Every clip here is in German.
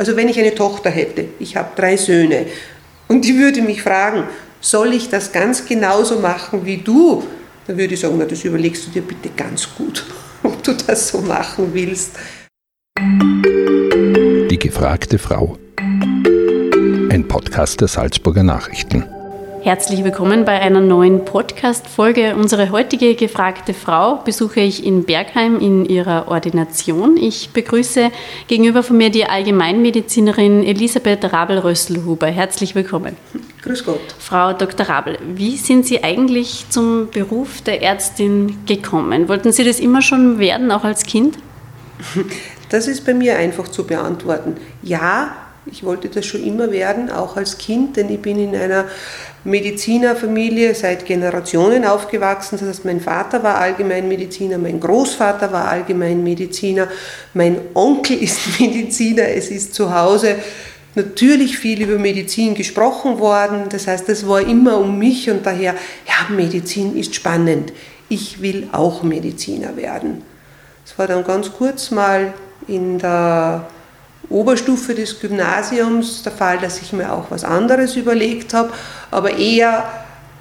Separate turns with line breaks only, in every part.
Also wenn ich eine Tochter hätte, ich habe drei Söhne, und die würde mich fragen, soll ich das ganz genauso machen wie du? Dann würde ich sagen, na, das überlegst du dir bitte ganz gut, ob du das so machen willst.
Die gefragte Frau. Ein Podcast der Salzburger Nachrichten.
Herzlich willkommen bei einer neuen Podcast-Folge. Unsere heutige gefragte Frau besuche ich in Bergheim in ihrer Ordination. Ich begrüße gegenüber von mir die Allgemeinmedizinerin Elisabeth Rabel-Rösselhuber. Herzlich willkommen.
Grüß Gott.
Frau Dr. Rabel, wie sind Sie eigentlich zum Beruf der Ärztin gekommen? Wollten Sie das immer schon werden, auch als Kind?
Das ist bei mir einfach zu beantworten. Ja, ich wollte das schon immer werden, auch als Kind, denn ich bin in einer Medizinerfamilie seit Generationen aufgewachsen. Das heißt, mein Vater war Allgemeinmediziner, mein Großvater war Allgemeinmediziner, mein Onkel ist Mediziner. Es ist zu Hause natürlich viel über Medizin gesprochen worden. Das heißt, es war immer um mich und daher, ja, Medizin ist spannend. Ich will auch Mediziner werden. Es war dann ganz kurz mal in der Oberstufe des Gymnasiums der Fall, dass ich mir auch was anderes überlegt habe, aber eher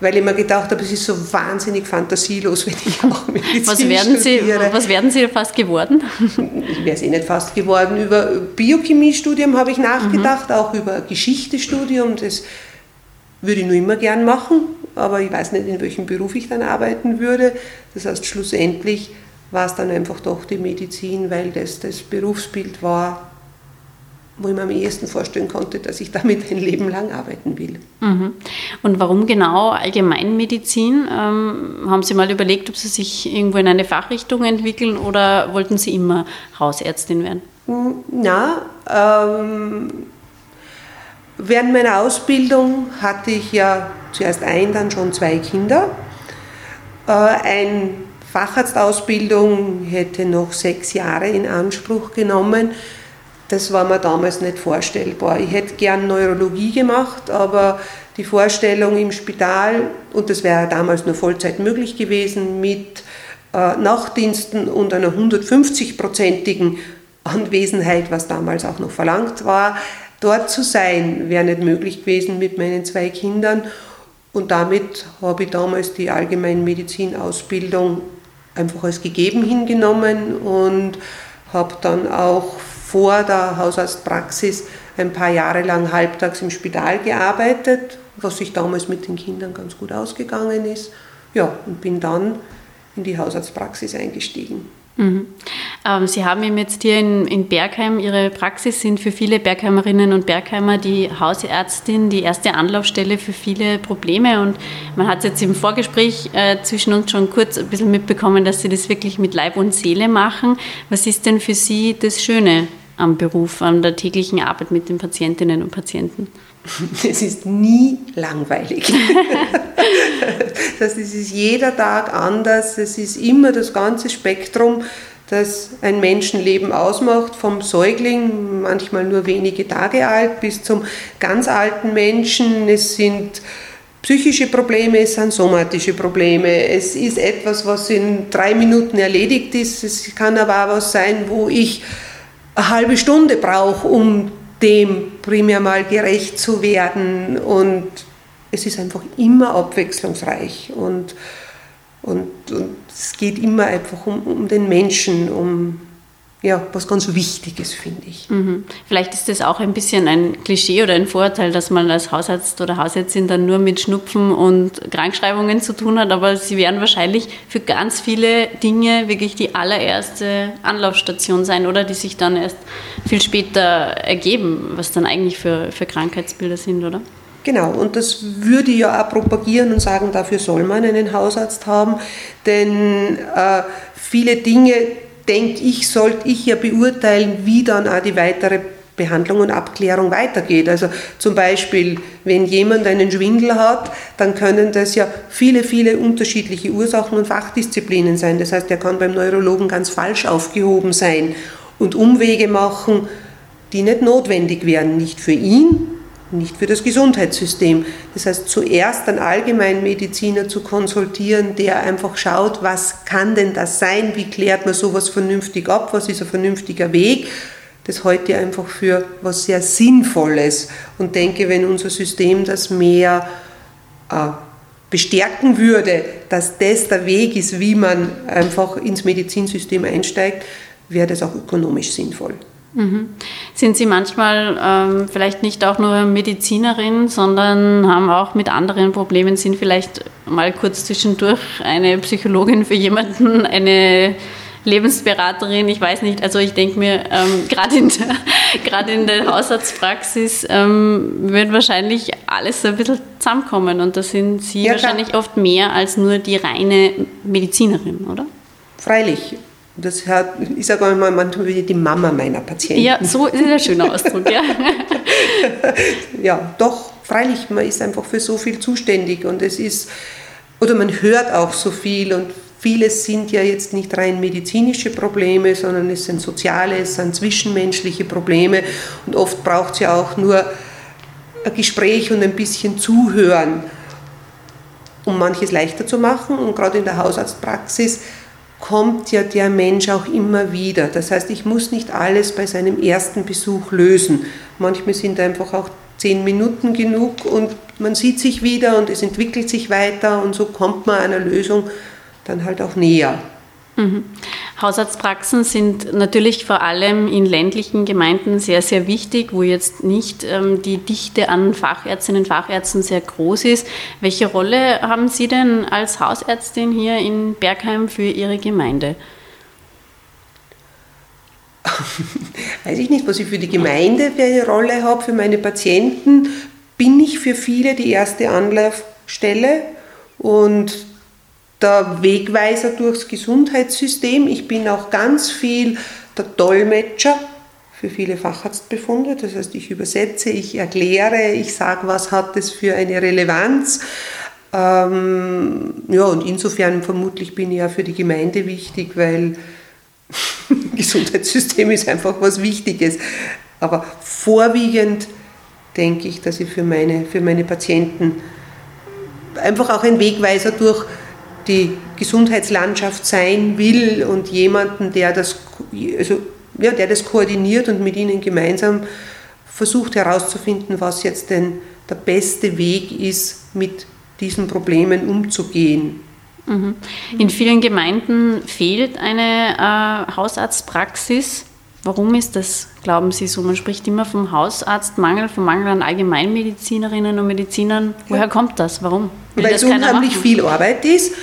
weil ich mir gedacht habe, es ist so wahnsinnig fantasielos, wenn ich auch Medizin
was werden studiere. Sie, was werden Sie fast geworden?
Ich wäre es eh nicht fast geworden. Über Biochemiestudium habe ich nachgedacht, mhm. auch über Geschichtestudium. Das würde ich nur immer gern machen, aber ich weiß nicht, in welchem Beruf ich dann arbeiten würde. Das heißt, schlussendlich war es dann einfach doch die Medizin, weil das das Berufsbild war, wo ich mir am ehesten vorstellen konnte, dass ich damit ein Leben lang arbeiten will.
Mhm. Und warum genau Allgemeinmedizin? Ähm, haben Sie mal überlegt, ob Sie sich irgendwo in eine Fachrichtung entwickeln oder wollten Sie immer Hausärztin werden?
Na, ähm, während meiner Ausbildung hatte ich ja zuerst ein, dann schon zwei Kinder. Äh, eine Facharztausbildung hätte noch sechs Jahre in Anspruch genommen das war mir damals nicht vorstellbar. Ich hätte gern Neurologie gemacht, aber die Vorstellung im Spital, und das wäre damals nur Vollzeit möglich gewesen, mit äh, Nachtdiensten und einer 150-prozentigen Anwesenheit, was damals auch noch verlangt war, dort zu sein, wäre nicht möglich gewesen mit meinen zwei Kindern. Und damit habe ich damals die Allgemeinmedizinausbildung einfach als gegeben hingenommen und habe dann auch vor der Hausarztpraxis ein paar Jahre lang halbtags im Spital gearbeitet, was sich damals mit den Kindern ganz gut ausgegangen ist. Ja, und bin dann in die Hausarztpraxis eingestiegen.
Mhm. Ähm, Sie haben eben jetzt hier in, in, Bergheim, Ihre Praxis sind für viele Bergheimerinnen und Bergheimer die Hausärztin, die erste Anlaufstelle für viele Probleme. Und man hat jetzt im Vorgespräch äh, zwischen uns schon kurz ein bisschen mitbekommen, dass Sie das wirklich mit Leib und Seele machen. Was ist denn für Sie das Schöne am Beruf, an der täglichen Arbeit mit den Patientinnen und Patienten?
Es ist nie langweilig. das ist jeder Tag anders. Es ist immer das ganze Spektrum, das ein Menschenleben ausmacht, vom Säugling, manchmal nur wenige Tage alt, bis zum ganz alten Menschen. Es sind psychische Probleme, es sind somatische Probleme. Es ist etwas, was in drei Minuten erledigt ist. Es kann aber auch was sein, wo ich eine halbe Stunde brauche, um dem primär mal gerecht zu werden. Und es ist einfach immer abwechslungsreich und, und, und es geht immer einfach um, um den Menschen, um ja, was ganz Wichtiges, finde ich.
Mhm. Vielleicht ist das auch ein bisschen ein Klischee oder ein Vorteil, dass man als Hausarzt oder Hausärztin dann nur mit Schnupfen und Krankschreibungen zu tun hat, aber Sie werden wahrscheinlich für ganz viele Dinge wirklich die allererste Anlaufstation sein oder die sich dann erst viel später ergeben, was dann eigentlich für, für Krankheitsbilder sind, oder?
Genau, und das würde ich ja auch propagieren und sagen, dafür soll man einen Hausarzt haben, denn äh, viele Dinge, denke ich, sollte ich ja beurteilen, wie dann auch die weitere Behandlung und Abklärung weitergeht. Also zum Beispiel, wenn jemand einen Schwindel hat, dann können das ja viele, viele unterschiedliche Ursachen und Fachdisziplinen sein. Das heißt, er kann beim Neurologen ganz falsch aufgehoben sein und Umwege machen, die nicht notwendig wären, nicht für ihn, nicht für das Gesundheitssystem. Das heißt, zuerst einen Allgemeinmediziner zu konsultieren, der einfach schaut, was kann denn das sein, wie klärt man sowas vernünftig ab, was ist ein vernünftiger Weg. das heute einfach für was sehr Sinnvolles und denke, wenn unser System das mehr äh, bestärken würde, dass das der Weg ist, wie man einfach ins Medizinsystem einsteigt, wäre das auch ökonomisch sinnvoll.
Mhm. Sind Sie manchmal ähm, vielleicht nicht auch nur Medizinerin, sondern haben auch mit anderen Problemen, sind vielleicht mal kurz zwischendurch eine Psychologin für jemanden, eine Lebensberaterin, ich weiß nicht, also ich denke mir, ähm, gerade in, der, in der Hausarztpraxis ähm, wird wahrscheinlich alles so ein bisschen zusammenkommen und da sind Sie ja, wahrscheinlich klar. oft mehr als nur die reine Medizinerin, oder?
Freilich, das hat, ich sage mal manchmal wie die Mama meiner Patienten.
Ja, so ist ein schöner Ausdruck, ja.
ja, doch, freilich, man ist einfach für so viel zuständig und es ist, oder man hört auch so viel und vieles sind ja jetzt nicht rein medizinische Probleme, sondern es sind soziale, es sind zwischenmenschliche Probleme und oft braucht es ja auch nur ein Gespräch und ein bisschen Zuhören, um manches leichter zu machen und gerade in der Hausarztpraxis kommt ja der Mensch auch immer wieder. Das heißt, ich muss nicht alles bei seinem ersten Besuch lösen. Manchmal sind einfach auch zehn Minuten genug und man sieht sich wieder und es entwickelt sich weiter und so kommt man einer Lösung dann halt auch näher.
Mhm. Hausarztpraxen sind natürlich vor allem in ländlichen Gemeinden sehr, sehr wichtig, wo jetzt nicht ähm, die Dichte an Fachärztinnen und Fachärzten sehr groß ist. Welche Rolle haben Sie denn als Hausärztin hier in Bergheim für Ihre Gemeinde?
Weiß ich nicht, was ich für die Gemeinde für eine Rolle habe. Für meine Patienten bin ich für viele die erste Anlaufstelle und der Wegweiser durchs Gesundheitssystem. Ich bin auch ganz viel der Dolmetscher für viele Facharztbefunde. Das heißt, ich übersetze, ich erkläre, ich sage, was hat es für eine Relevanz. Ähm, ja, und insofern vermutlich bin ich ja für die Gemeinde wichtig, weil Gesundheitssystem ist einfach was Wichtiges. Aber vorwiegend denke ich, dass ich für meine, für meine Patienten einfach auch ein Wegweiser durch die Gesundheitslandschaft sein will und jemanden, der das, also, ja, der das koordiniert und mit ihnen gemeinsam versucht herauszufinden, was jetzt denn der beste Weg ist, mit diesen Problemen umzugehen.
Mhm. In vielen Gemeinden fehlt eine äh, Hausarztpraxis. Warum ist das, glauben Sie so? Man spricht immer vom Hausarztmangel, vom Mangel an Allgemeinmedizinerinnen und Medizinern. Woher ja. kommt das? Warum?
Will Weil es unheimlich viel Arbeit ist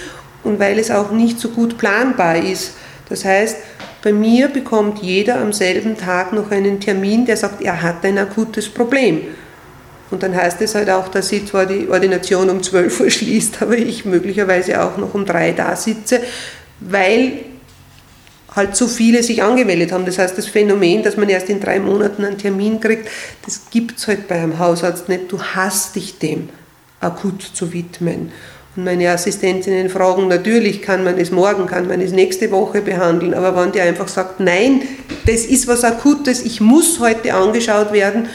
und weil es auch nicht so gut planbar ist. Das heißt, bei mir bekommt jeder am selben Tag noch einen Termin, der sagt, er hat ein akutes Problem. Und dann heißt es halt auch, dass sie zwar die Ordination um 12 Uhr schließt, aber ich möglicherweise auch noch um 3 da sitze, weil halt so viele sich angemeldet haben. Das heißt, das Phänomen, dass man erst in drei Monaten einen Termin kriegt, das gibt es halt bei einem Hausarzt nicht. Du hast dich dem akut zu widmen. Und meine Assistentinnen fragen, natürlich kann man es morgen, kann man es nächste Woche behandeln, aber wenn die einfach sagt, nein, das ist was Akutes, ich muss heute angeschaut werden,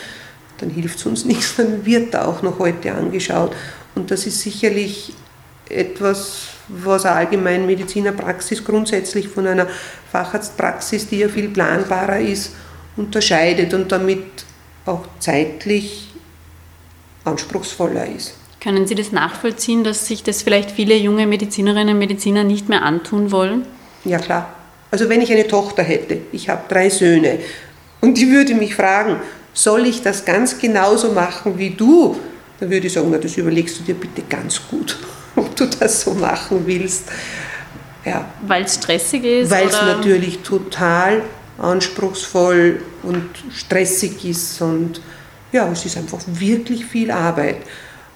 dann hilft es uns nichts, dann wird er auch noch heute angeschaut. Und das ist sicherlich etwas, was eine allgemeine Medizinerpraxis grundsätzlich von einer Facharztpraxis, die ja viel planbarer ist, unterscheidet und damit auch zeitlich anspruchsvoller ist.
Können Sie das nachvollziehen, dass sich das vielleicht viele junge Medizinerinnen und Mediziner nicht mehr antun wollen?
Ja klar. Also wenn ich eine Tochter hätte, ich habe drei Söhne, und die würde mich fragen, soll ich das ganz genauso machen wie du? Dann würde ich sagen, na, das überlegst du dir bitte ganz gut, ob du das so machen willst.
Ja. Weil es stressig ist?
Weil es natürlich total anspruchsvoll und stressig ist und ja, es ist einfach wirklich viel Arbeit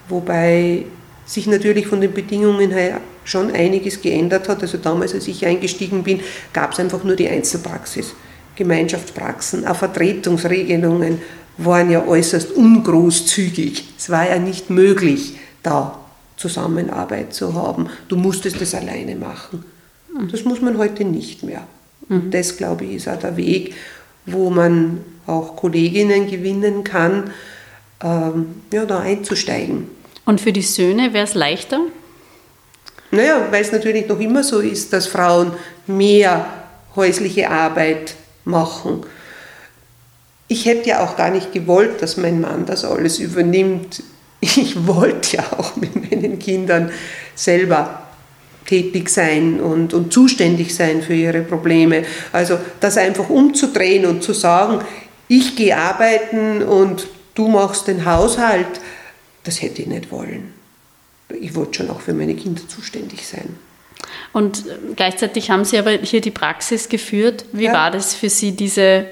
wobei sich natürlich von den Bedingungen her schon einiges geändert hat. Also damals, als ich eingestiegen bin, gab es einfach nur die Einzelpraxis. Gemeinschaftspraxen, auch Vertretungsregelungen waren ja äußerst ungroßzügig. Es war ja nicht möglich, da Zusammenarbeit zu haben. Du musstest es alleine machen. Das muss man heute nicht mehr. Und mhm. das, glaube ich, ist auch der Weg, wo man auch Kolleginnen gewinnen kann, ähm, ja, da einzusteigen.
Und für die Söhne wäre es leichter?
Naja, weil es natürlich noch immer so ist, dass Frauen mehr häusliche Arbeit machen. ich hätte ja auch gar nicht gewollt, dass mein Mann das alles übernimmt. Ich wollte ja auch mit meinen Kindern selber tätig sein und, und zuständig sein für ihre Probleme. Also das einfach umzudrehen und zu sagen, ich gehe arbeiten und du machst den Haushalt, das hätte ich nicht wollen. Ich wollte schon auch für meine Kinder zuständig sein.
Und gleichzeitig haben Sie aber hier die Praxis geführt. Wie ja. war das für Sie, diese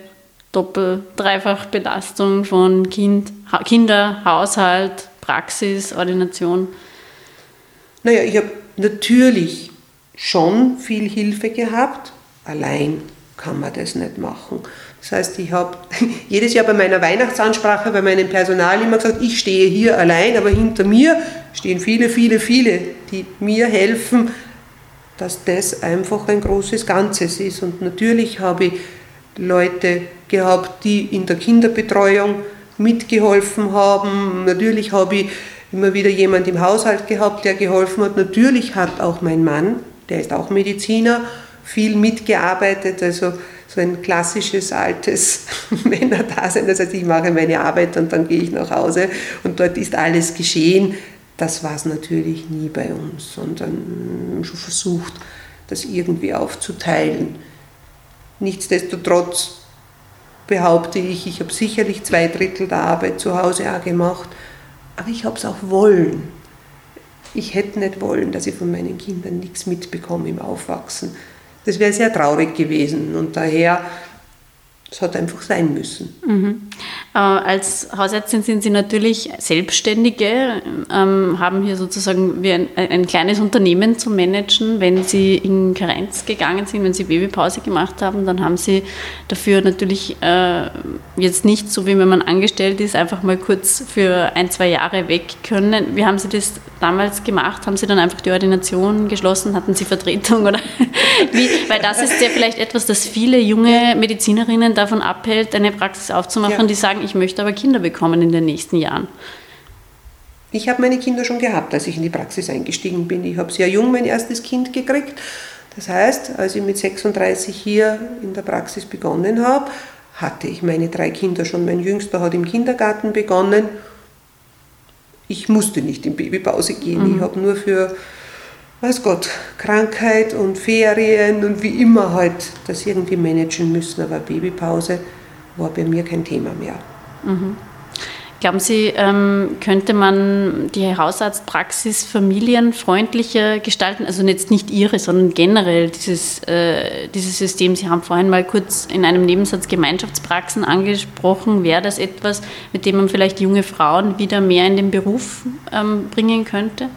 Doppel-, Dreifach-Belastung von kind, Kinder, Haushalt, Praxis, Ordination?
Naja, ich habe natürlich schon viel Hilfe gehabt. Allein kann man das nicht machen. Das heißt, ich habe jedes Jahr bei meiner Weihnachtsansprache bei meinem Personal immer gesagt, ich stehe hier allein, aber hinter mir stehen viele, viele, viele, die mir helfen, dass das einfach ein großes Ganzes ist. Und natürlich habe ich Leute gehabt, die in der Kinderbetreuung mitgeholfen haben. Natürlich habe ich immer wieder jemand im Haushalt gehabt, der geholfen hat. Natürlich hat auch mein Mann, der ist auch Mediziner, viel mitgearbeitet. Also so ein klassisches altes Männerdasein. Das heißt, ich mache meine Arbeit und dann gehe ich nach Hause und dort ist alles geschehen. Das war es natürlich nie bei uns, sondern schon versucht, das irgendwie aufzuteilen. Nichtsdestotrotz behaupte ich, ich habe sicherlich zwei Drittel der Arbeit zu Hause auch gemacht, aber ich habe es auch wollen. Ich hätte nicht wollen, dass ich von meinen Kindern nichts mitbekomme im Aufwachsen. Das wäre sehr traurig gewesen und daher es hat einfach sein müssen.
Mhm. Äh, als Hausärztin sind Sie natürlich Selbstständige, ähm, haben hier sozusagen wie ein, ein, kleines Unternehmen zu managen. Wenn Sie in Karenz gegangen sind, wenn Sie Babypause gemacht haben, dann haben Sie dafür natürlich äh, jetzt nicht so, wie wenn man angestellt ist, einfach mal kurz für ein, zwei Jahre weg können. Wie haben Sie das damals gemacht? Haben Sie dann einfach die Ordination geschlossen? Hatten Sie Vertretung? Oder wie? Weil das ist ja vielleicht etwas, das viele junge Medizinerinnen davon abhält, eine Praxis aufzumachen, ja. Die sagen, ich möchte aber Kinder bekommen in den nächsten Jahren.
Ich habe meine Kinder schon gehabt, als ich in die Praxis eingestiegen bin. Ich habe sehr jung mein erstes Kind gekriegt. Das heißt, als ich mit 36 hier in der Praxis begonnen habe, hatte ich meine drei Kinder schon. Mein Jüngster hat im Kindergarten begonnen. Ich musste nicht in Babypause gehen. Mhm. Ich habe nur für weiß Gott, Krankheit und Ferien und wie immer halt das irgendwie managen müssen. Aber Babypause war bei mir kein Thema mehr.
Mhm. Glauben Sie, ähm, könnte man die Hausarztpraxis familienfreundlicher gestalten? Also jetzt nicht Ihre, sondern generell dieses, äh, dieses System. Sie haben vorhin mal kurz in einem Nebensatz Gemeinschaftspraxen angesprochen. Wäre das etwas, mit dem man vielleicht junge Frauen wieder mehr in den Beruf ähm, bringen könnte?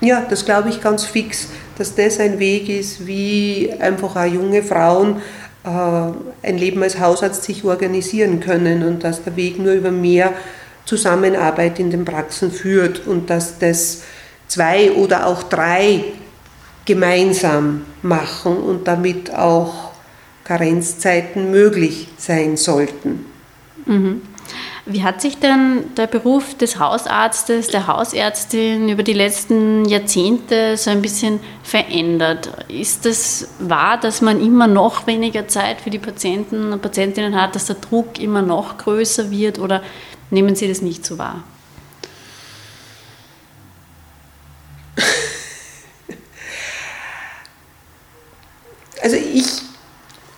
Ja, das glaube ich ganz fix, dass das ein Weg ist, wie einfach auch junge Frauen ein Leben als Hausarzt sich organisieren können und dass der Weg nur über mehr Zusammenarbeit in den Praxen führt und dass das zwei oder auch drei gemeinsam machen und damit auch Karenzzeiten möglich sein sollten.
Mhm. Wie hat sich denn der Beruf des Hausarztes, der Hausärztin über die letzten Jahrzehnte so ein bisschen verändert? Ist es wahr, dass man immer noch weniger Zeit für die Patienten und Patientinnen hat, dass der Druck immer noch größer wird oder nehmen Sie das nicht so wahr?
Also ich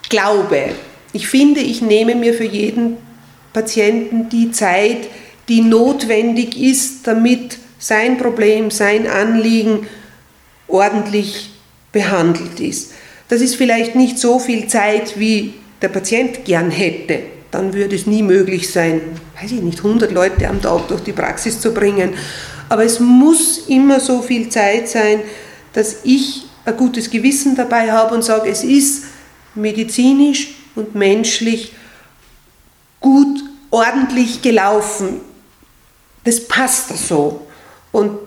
glaube, ich finde, ich nehme mir für jeden Patienten die Zeit, die notwendig ist, damit sein Problem, sein Anliegen ordentlich behandelt ist. Das ist vielleicht nicht so viel Zeit, wie der Patient gern hätte. Dann würde es nie möglich sein, weiß ich nicht, 100 Leute am Tag durch die Praxis zu bringen. Aber es muss immer so viel Zeit sein, dass ich ein gutes Gewissen dabei habe und sage, es ist medizinisch und menschlich gut, ordentlich gelaufen. Das passt so. Und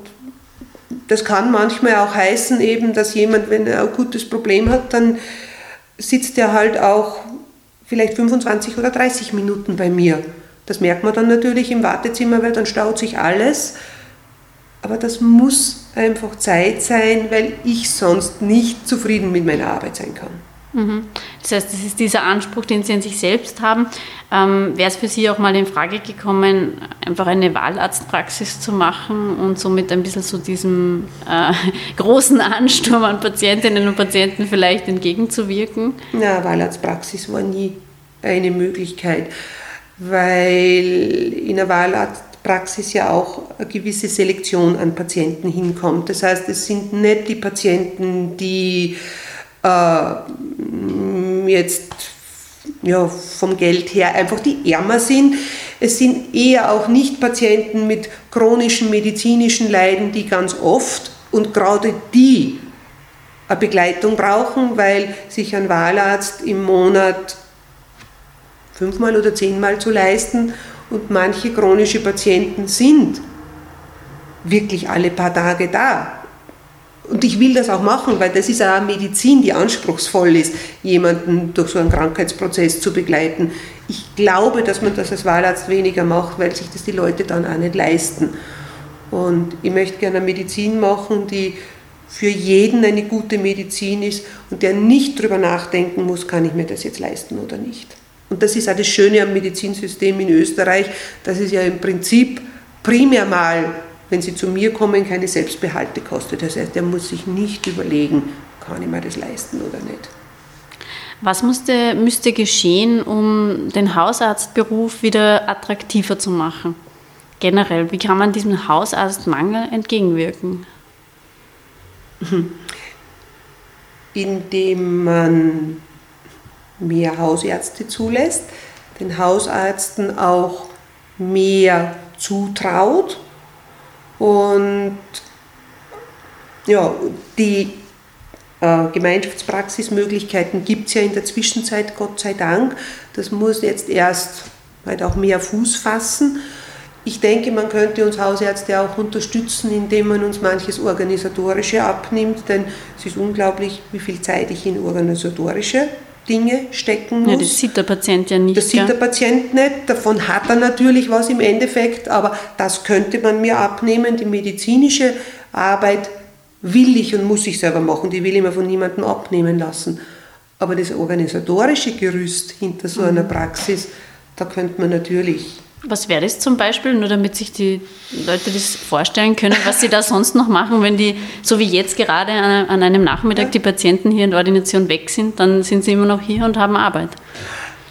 das kann manchmal auch heißen, eben, dass jemand, wenn er ein gutes Problem hat, dann sitzt er halt auch vielleicht 25 oder 30 Minuten bei mir. Das merkt man dann natürlich im Wartezimmer, weil dann staut sich alles. Aber das muss einfach Zeit sein, weil ich sonst nicht zufrieden mit meiner Arbeit sein kann.
Mhm. Das heißt, das ist dieser Anspruch, den Sie an sich selbst haben. Ähm, Wäre es für Sie auch mal in Frage gekommen, einfach eine Wahlarztpraxis zu machen und somit ein bisschen so diesem äh, großen Ansturm an Patientinnen und Patienten vielleicht entgegenzuwirken?
Na, Wahlarztpraxis war nie eine Möglichkeit, weil in der Wahlarztpraxis ja auch eine gewisse Selektion an Patienten hinkommt. Das heißt, es sind nicht die Patienten, die äh, jetzt ja, vom Geld her einfach die ärmer sind. Es sind eher auch nicht Patienten mit chronischen medizinischen Leiden, die ganz oft und gerade die eine Begleitung brauchen, weil sich ein Wahlarzt im Monat fünfmal oder zehnmal zu leisten und manche chronische Patienten sind wirklich alle paar Tage da. Und ich will das auch machen, weil das ist auch Medizin, die anspruchsvoll ist, jemanden durch so einen Krankheitsprozess zu begleiten. Ich glaube, dass man das als Wahlarzt weniger macht, weil sich das die Leute dann auch nicht leisten. Und ich möchte gerne eine Medizin machen, die für jeden eine gute Medizin ist und der nicht darüber nachdenken muss, kann ich mir das jetzt leisten oder nicht. Und das ist auch das Schöne am Medizinsystem in Österreich, dass es ja im Prinzip primär mal wenn Sie zu mir kommen, keine Selbstbehalte kostet. Das heißt, er muss sich nicht überlegen, kann ich mir das leisten oder nicht.
Was musste, müsste geschehen, um den Hausarztberuf wieder attraktiver zu machen? Generell, wie kann man diesem Hausarztmangel entgegenwirken?
Indem man mehr Hausärzte zulässt, den Hausärzten auch mehr zutraut und ja, die äh, Gemeinschaftspraxismöglichkeiten gibt es ja in der Zwischenzeit, Gott sei Dank. Das muss jetzt erst halt auch mehr Fuß fassen. Ich denke, man könnte uns Hausärzte auch unterstützen, indem man uns manches Organisatorische abnimmt, denn es ist unglaublich, wie viel Zeit ich in organisatorische Dinge stecken muss.
Ja, das sieht der Patient ja nicht.
Das sieht der Patient nicht, davon hat er natürlich was im Endeffekt, aber das könnte man mir abnehmen. Die medizinische Arbeit will ich und muss ich selber machen, die will ich mir von niemandem abnehmen lassen. Aber das organisatorische Gerüst hinter so einer mhm. Praxis, da könnte man natürlich
was wäre das zum Beispiel, nur damit sich die Leute das vorstellen können, was sie da sonst noch machen, wenn die, so wie jetzt gerade an einem Nachmittag, die Patienten hier in der Ordination weg sind, dann sind sie immer noch hier und haben Arbeit.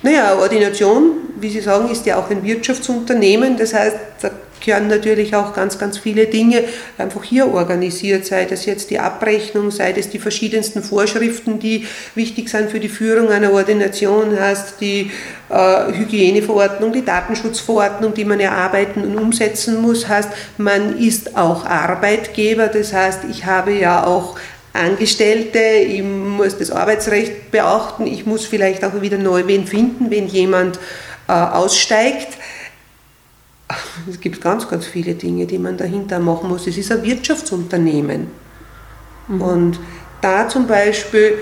Naja, Ordination, wie Sie sagen, ist ja auch ein Wirtschaftsunternehmen. Das heißt, da gehören natürlich auch ganz, ganz viele Dinge einfach hier organisiert, sei das jetzt die Abrechnung, sei das die verschiedensten Vorschriften, die wichtig sind für die Führung einer Ordination, heißt die äh, Hygieneverordnung, die Datenschutzverordnung, die man erarbeiten und umsetzen muss, heißt, man ist auch Arbeitgeber, das heißt, ich habe ja auch Angestellte, ich muss das Arbeitsrecht beachten, ich muss vielleicht auch wieder neu wen finden, wenn jemand äh, aussteigt es gibt ganz, ganz viele Dinge, die man dahinter machen muss. Es ist ein Wirtschaftsunternehmen. Mhm. Und da zum Beispiel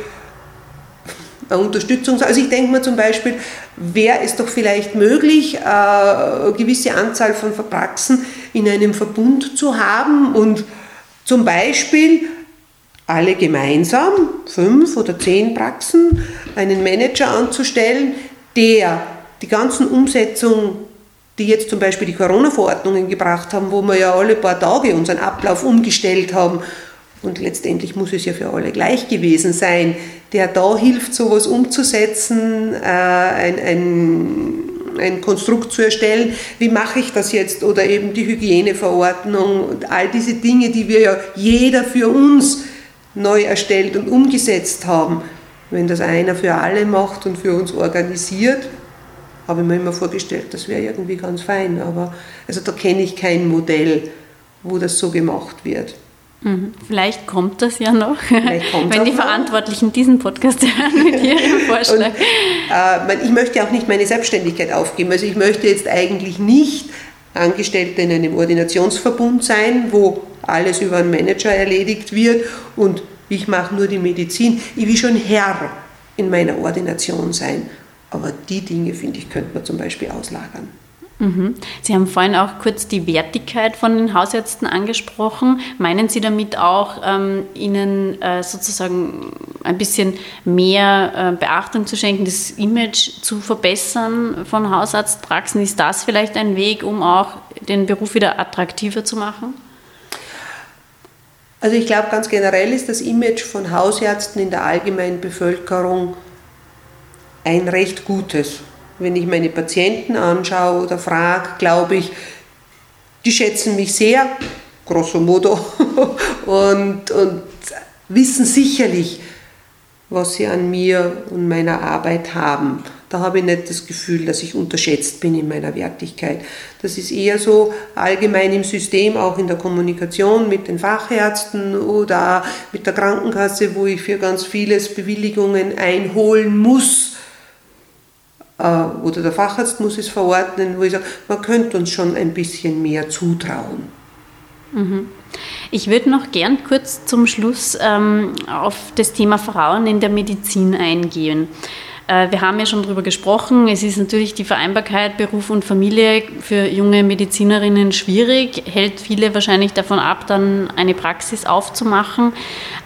eine Unterstützung, also ich denke mir zum Beispiel, wäre es doch vielleicht möglich, eine gewisse Anzahl von Praxen in einem Verbund zu haben und zum Beispiel alle gemeinsam, fünf oder zehn Praxen, einen Manager anzustellen, der die ganzen Umsetzungen die jetzt zum Beispiel die Corona-Verordnungen gebracht haben, wo wir ja alle paar Tage unseren Ablauf umgestellt haben. Und letztendlich muss es ja für alle gleich gewesen sein, der da hilft, sowas umzusetzen, äh, ein, ein, ein Konstrukt zu erstellen. Wie mache ich das jetzt? Oder eben die Hygieneverordnung und all diese Dinge, die wir ja jeder für uns neu erstellt und umgesetzt haben. Wenn das einer für alle macht und für uns organisiert, habe ich mir immer vorgestellt, das wäre irgendwie ganz fein. Aber also da kenne ich kein Modell, wo das so gemacht wird.
Mhm. Vielleicht kommt das ja noch, wenn die Verantwortlichen diesen Podcast hören mit ihrem Vorschlag.
Und, äh, ich möchte auch nicht meine Selbstständigkeit aufgeben. Also ich möchte jetzt eigentlich nicht Angestellte in einem Ordinationsverbund sein, wo alles über einen Manager erledigt wird und ich mache nur die Medizin. Ich will schon Herr in meiner Ordination sein. Aber die Dinge, finde ich, könnte man zum Beispiel auslagern.
Mhm. Sie haben vorhin auch kurz die Wertigkeit von den Hausärzten angesprochen. Meinen Sie damit auch, ähm, ihnen äh, sozusagen ein bisschen mehr äh, Beachtung zu schenken, das Image zu verbessern von Hausarztpraxen? Ist das vielleicht ein Weg, um auch den Beruf wieder attraktiver zu machen?
Also ich glaube, ganz generell ist das Image von Hausärzten in der allgemeinen Bevölkerung ein recht gutes. Wenn ich meine Patienten anschaue oder frage, glaube ich, die schätzen mich sehr, grosso modo, und, und wissen sicherlich, was sie an mir und meiner Arbeit haben. Da habe ich nicht das Gefühl, dass ich unterschätzt bin in meiner Wertigkeit. Das ist eher so allgemein im System, auch in der Kommunikation mit den Fachärzten oder mit der Krankenkasse, wo ich für ganz vieles Bewilligungen einholen muss oder der Facharzt muss es verordnen, wo ich sage, man könnte uns schon ein bisschen mehr zutrauen.
Mhm. Ich würde noch gern kurz zum Schluss ähm, auf das Thema Frauen in der Medizin eingehen. Äh, wir haben ja schon darüber gesprochen. Es ist natürlich die Vereinbarkeit Beruf und Familie für junge Medizinerinnen schwierig, hält viele wahrscheinlich davon ab, dann eine Praxis aufzumachen.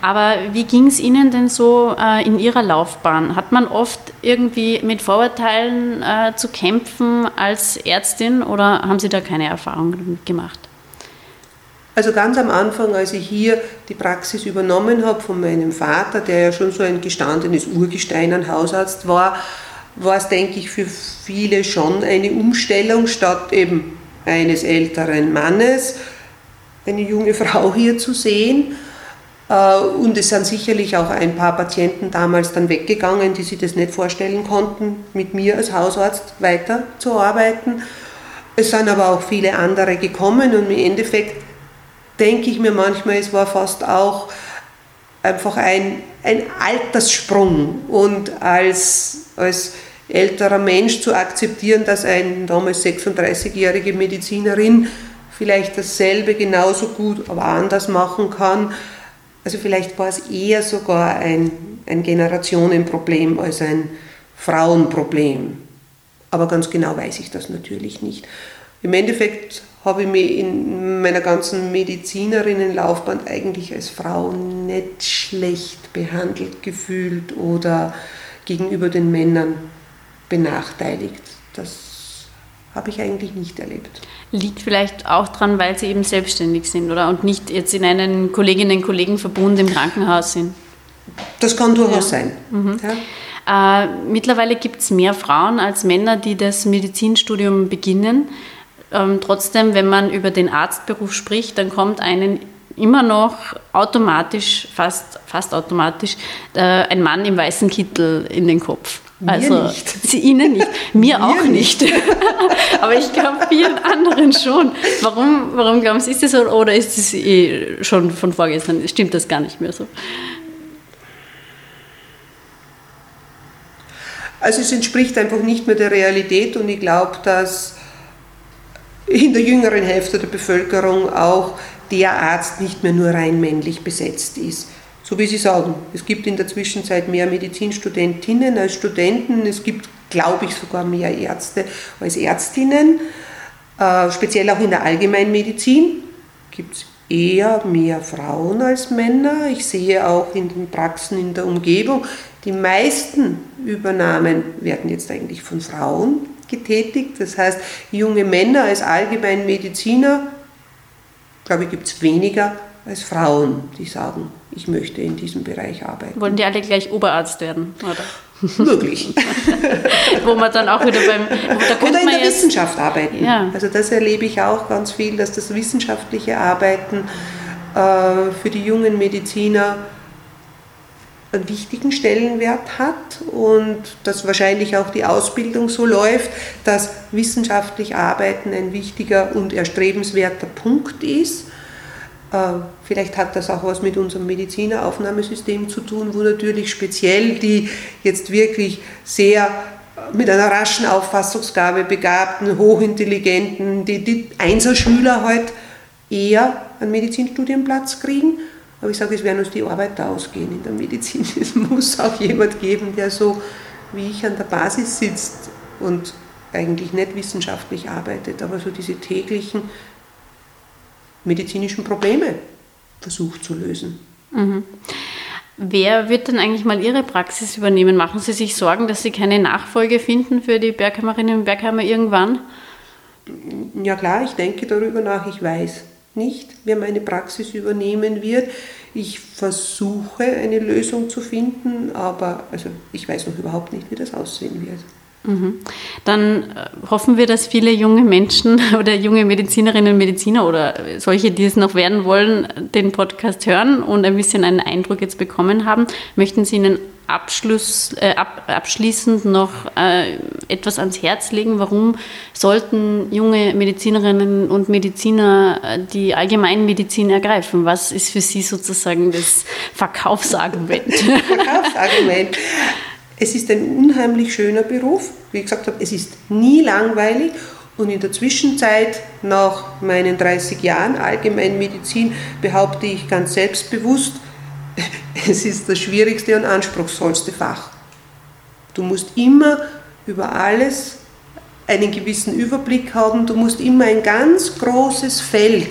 Aber wie ging es Ihnen denn so äh, in Ihrer Laufbahn? Hat man oft irgendwie mit Vorurteilen äh, zu kämpfen als Ärztin oder haben Sie da keine Erfahrung gemacht?
Also ganz am Anfang, als ich hier die Praxis übernommen habe von meinem Vater, der ja schon so ein gestandenes Urgestein an Hausarzt war, war es, denke ich, für viele schon eine Umstellung, statt eben eines älteren Mannes eine junge Frau hier zu sehen. Äh, und es sind sicherlich auch ein paar Patienten damals dann weggegangen, die sich das nicht vorstellen konnten, mit mir als Hausarzt weiterzuarbeiten. Es sind aber auch viele andere gekommen und im Endeffekt denke ich mir manchmal, es war fast auch einfach ein, ein Alterssprung und als, als älterer Mensch zu akzeptieren, dass eine damals 36-jährige Medizinerin vielleicht dasselbe genauso gut, aber anders machen kann. Also vielleicht war es eher sogar ein, ein Generationenproblem als ein Frauenproblem. Aber ganz genau weiß ich das natürlich nicht. Im Endeffekt habe ich mich in meiner ganzen Medizinerinnenlaufbahn eigentlich als Frau nicht schlecht behandelt gefühlt oder gegenüber den Männern benachteiligt. Das habe ich eigentlich nicht erlebt.
Liegt vielleicht auch daran, weil sie eben selbstständig sind oder und nicht jetzt in einem Kolleginnen-Kollegen-Verbund im Krankenhaus sind.
Das kann durchaus ja. sein. Mhm.
Ja. Äh, mittlerweile gibt es mehr Frauen als Männer, die das Medizinstudium beginnen. Ähm, trotzdem, wenn man über den Arztberuf spricht, dann kommt einen immer noch automatisch, fast, fast automatisch, äh, ein Mann im weißen Kittel in den Kopf.
Mir also nicht.
Sie, Ihnen nicht, mir, mir auch nicht. Aber ich glaube vielen anderen schon. Warum, warum glauben Sie, ist das so oder ist es eh schon von vorgestern? Stimmt das gar nicht mehr so?
Also es entspricht einfach nicht mehr der Realität und ich glaube, dass in der jüngeren Hälfte der Bevölkerung auch der Arzt nicht mehr nur rein männlich besetzt ist. So wie Sie sagen, es gibt in der Zwischenzeit mehr Medizinstudentinnen als Studenten, es gibt, glaube ich, sogar mehr Ärzte als Ärztinnen, äh, speziell auch in der Allgemeinmedizin gibt es eher mehr Frauen als Männer. Ich sehe auch in den Praxen in der Umgebung, die meisten Übernahmen werden jetzt eigentlich von Frauen getätigt. Das heißt, junge Männer als Allgemeinmediziner, glaube ich, gibt es weniger als Frauen, die sagen, ich möchte in diesem Bereich arbeiten.
Wollen die alle gleich Oberarzt werden, oder?
Möglich.
Wo man dann auch wieder beim.
oder in der jetzt, Wissenschaft arbeiten. Ja. Also das erlebe ich auch ganz viel, dass das wissenschaftliche Arbeiten äh, für die jungen Mediziner einen wichtigen Stellenwert hat und dass wahrscheinlich auch die Ausbildung so läuft, dass wissenschaftlich Arbeiten ein wichtiger und erstrebenswerter Punkt ist. Äh, vielleicht hat das auch was mit unserem Medizineraufnahmesystem zu tun, wo natürlich speziell die jetzt wirklich sehr mit einer raschen Auffassungsgabe begabten, hochintelligenten, die, die Einserschüler halt eher einen Medizinstudienplatz kriegen aber ich sage, es werden uns die Arbeiter ausgehen in der Medizin. Es muss auch jemand geben, der so wie ich an der Basis sitzt und eigentlich nicht wissenschaftlich arbeitet, aber so diese täglichen medizinischen Probleme versucht zu lösen.
Mhm. Wer wird denn eigentlich mal Ihre Praxis übernehmen? Machen Sie sich Sorgen, dass Sie keine Nachfolge finden für die Bergheimerinnen und Bergheimer irgendwann?
Ja klar, ich denke darüber nach. Ich weiß nicht, wer meine Praxis übernehmen wird. Ich versuche eine Lösung zu finden, aber also ich weiß noch überhaupt nicht, wie das aussehen wird.
Mhm. Dann äh, hoffen wir, dass viele junge Menschen oder junge Medizinerinnen und Mediziner oder solche, die es noch werden wollen, den Podcast hören und ein bisschen einen Eindruck jetzt bekommen haben. Möchten Sie Ihnen Abschluss, äh, ab, abschließend noch äh, etwas ans Herz legen? Warum sollten junge Medizinerinnen und Mediziner äh, die Allgemeinmedizin ergreifen? Was ist für Sie sozusagen das Verkaufsargument?
Verkaufsargument. Es ist ein unheimlich schöner Beruf. Wie ich gesagt habe, es ist nie langweilig. Und in der Zwischenzeit, nach meinen 30 Jahren Allgemeinmedizin, behaupte ich ganz selbstbewusst, es ist das schwierigste und anspruchsvollste Fach. Du musst immer über alles einen gewissen Überblick haben, du musst immer ein ganz großes Feld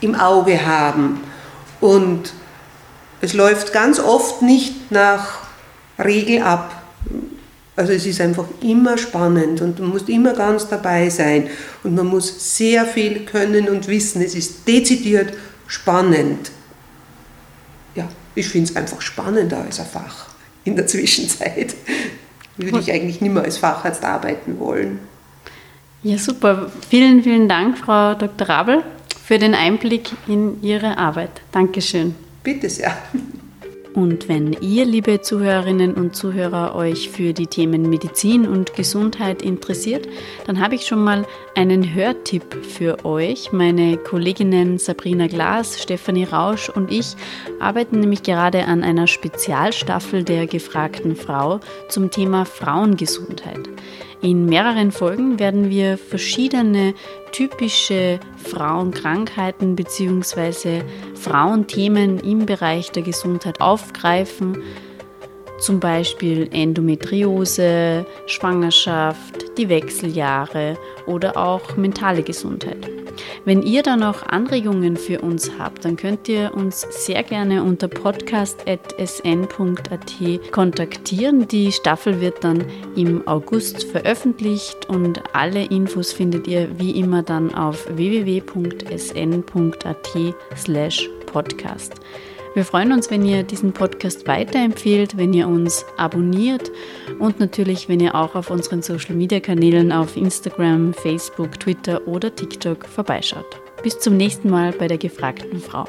im Auge haben. Und es läuft ganz oft nicht nach Regel ab. Also es ist einfach immer spannend und du musst immer ganz dabei sein und man muss sehr viel können und wissen. Es ist dezidiert spannend. Ja, ich finde es einfach spannender als ein Fach in der Zwischenzeit. Würde ich eigentlich nicht mehr als Facharzt arbeiten wollen.
Ja, super. Vielen, vielen Dank, Frau Dr. Rabel, für den Einblick in Ihre Arbeit. Dankeschön.
Bitte sehr.
Und wenn ihr, liebe Zuhörerinnen und Zuhörer, euch für die Themen Medizin und Gesundheit interessiert, dann habe ich schon mal einen Hörtipp für euch. Meine Kolleginnen Sabrina Glas, Stefanie Rausch und ich arbeiten nämlich gerade an einer Spezialstaffel der gefragten Frau zum Thema Frauengesundheit. In mehreren Folgen werden wir verschiedene typische Frauenkrankheiten bzw. Frauenthemen im Bereich der Gesundheit aufgreifen zum Beispiel Endometriose, Schwangerschaft, die Wechseljahre oder auch mentale Gesundheit. Wenn ihr da noch Anregungen für uns habt, dann könnt ihr uns sehr gerne unter podcast.sn.at kontaktieren. Die Staffel wird dann im August veröffentlicht und alle Infos findet ihr wie immer dann auf www.sn.at slash podcast. Wir freuen uns, wenn ihr diesen Podcast weiterempfehlt, wenn ihr uns abonniert und natürlich, wenn ihr auch auf unseren Social-Media-Kanälen auf Instagram, Facebook, Twitter oder TikTok vorbeischaut. Bis zum nächsten Mal bei der gefragten Frau.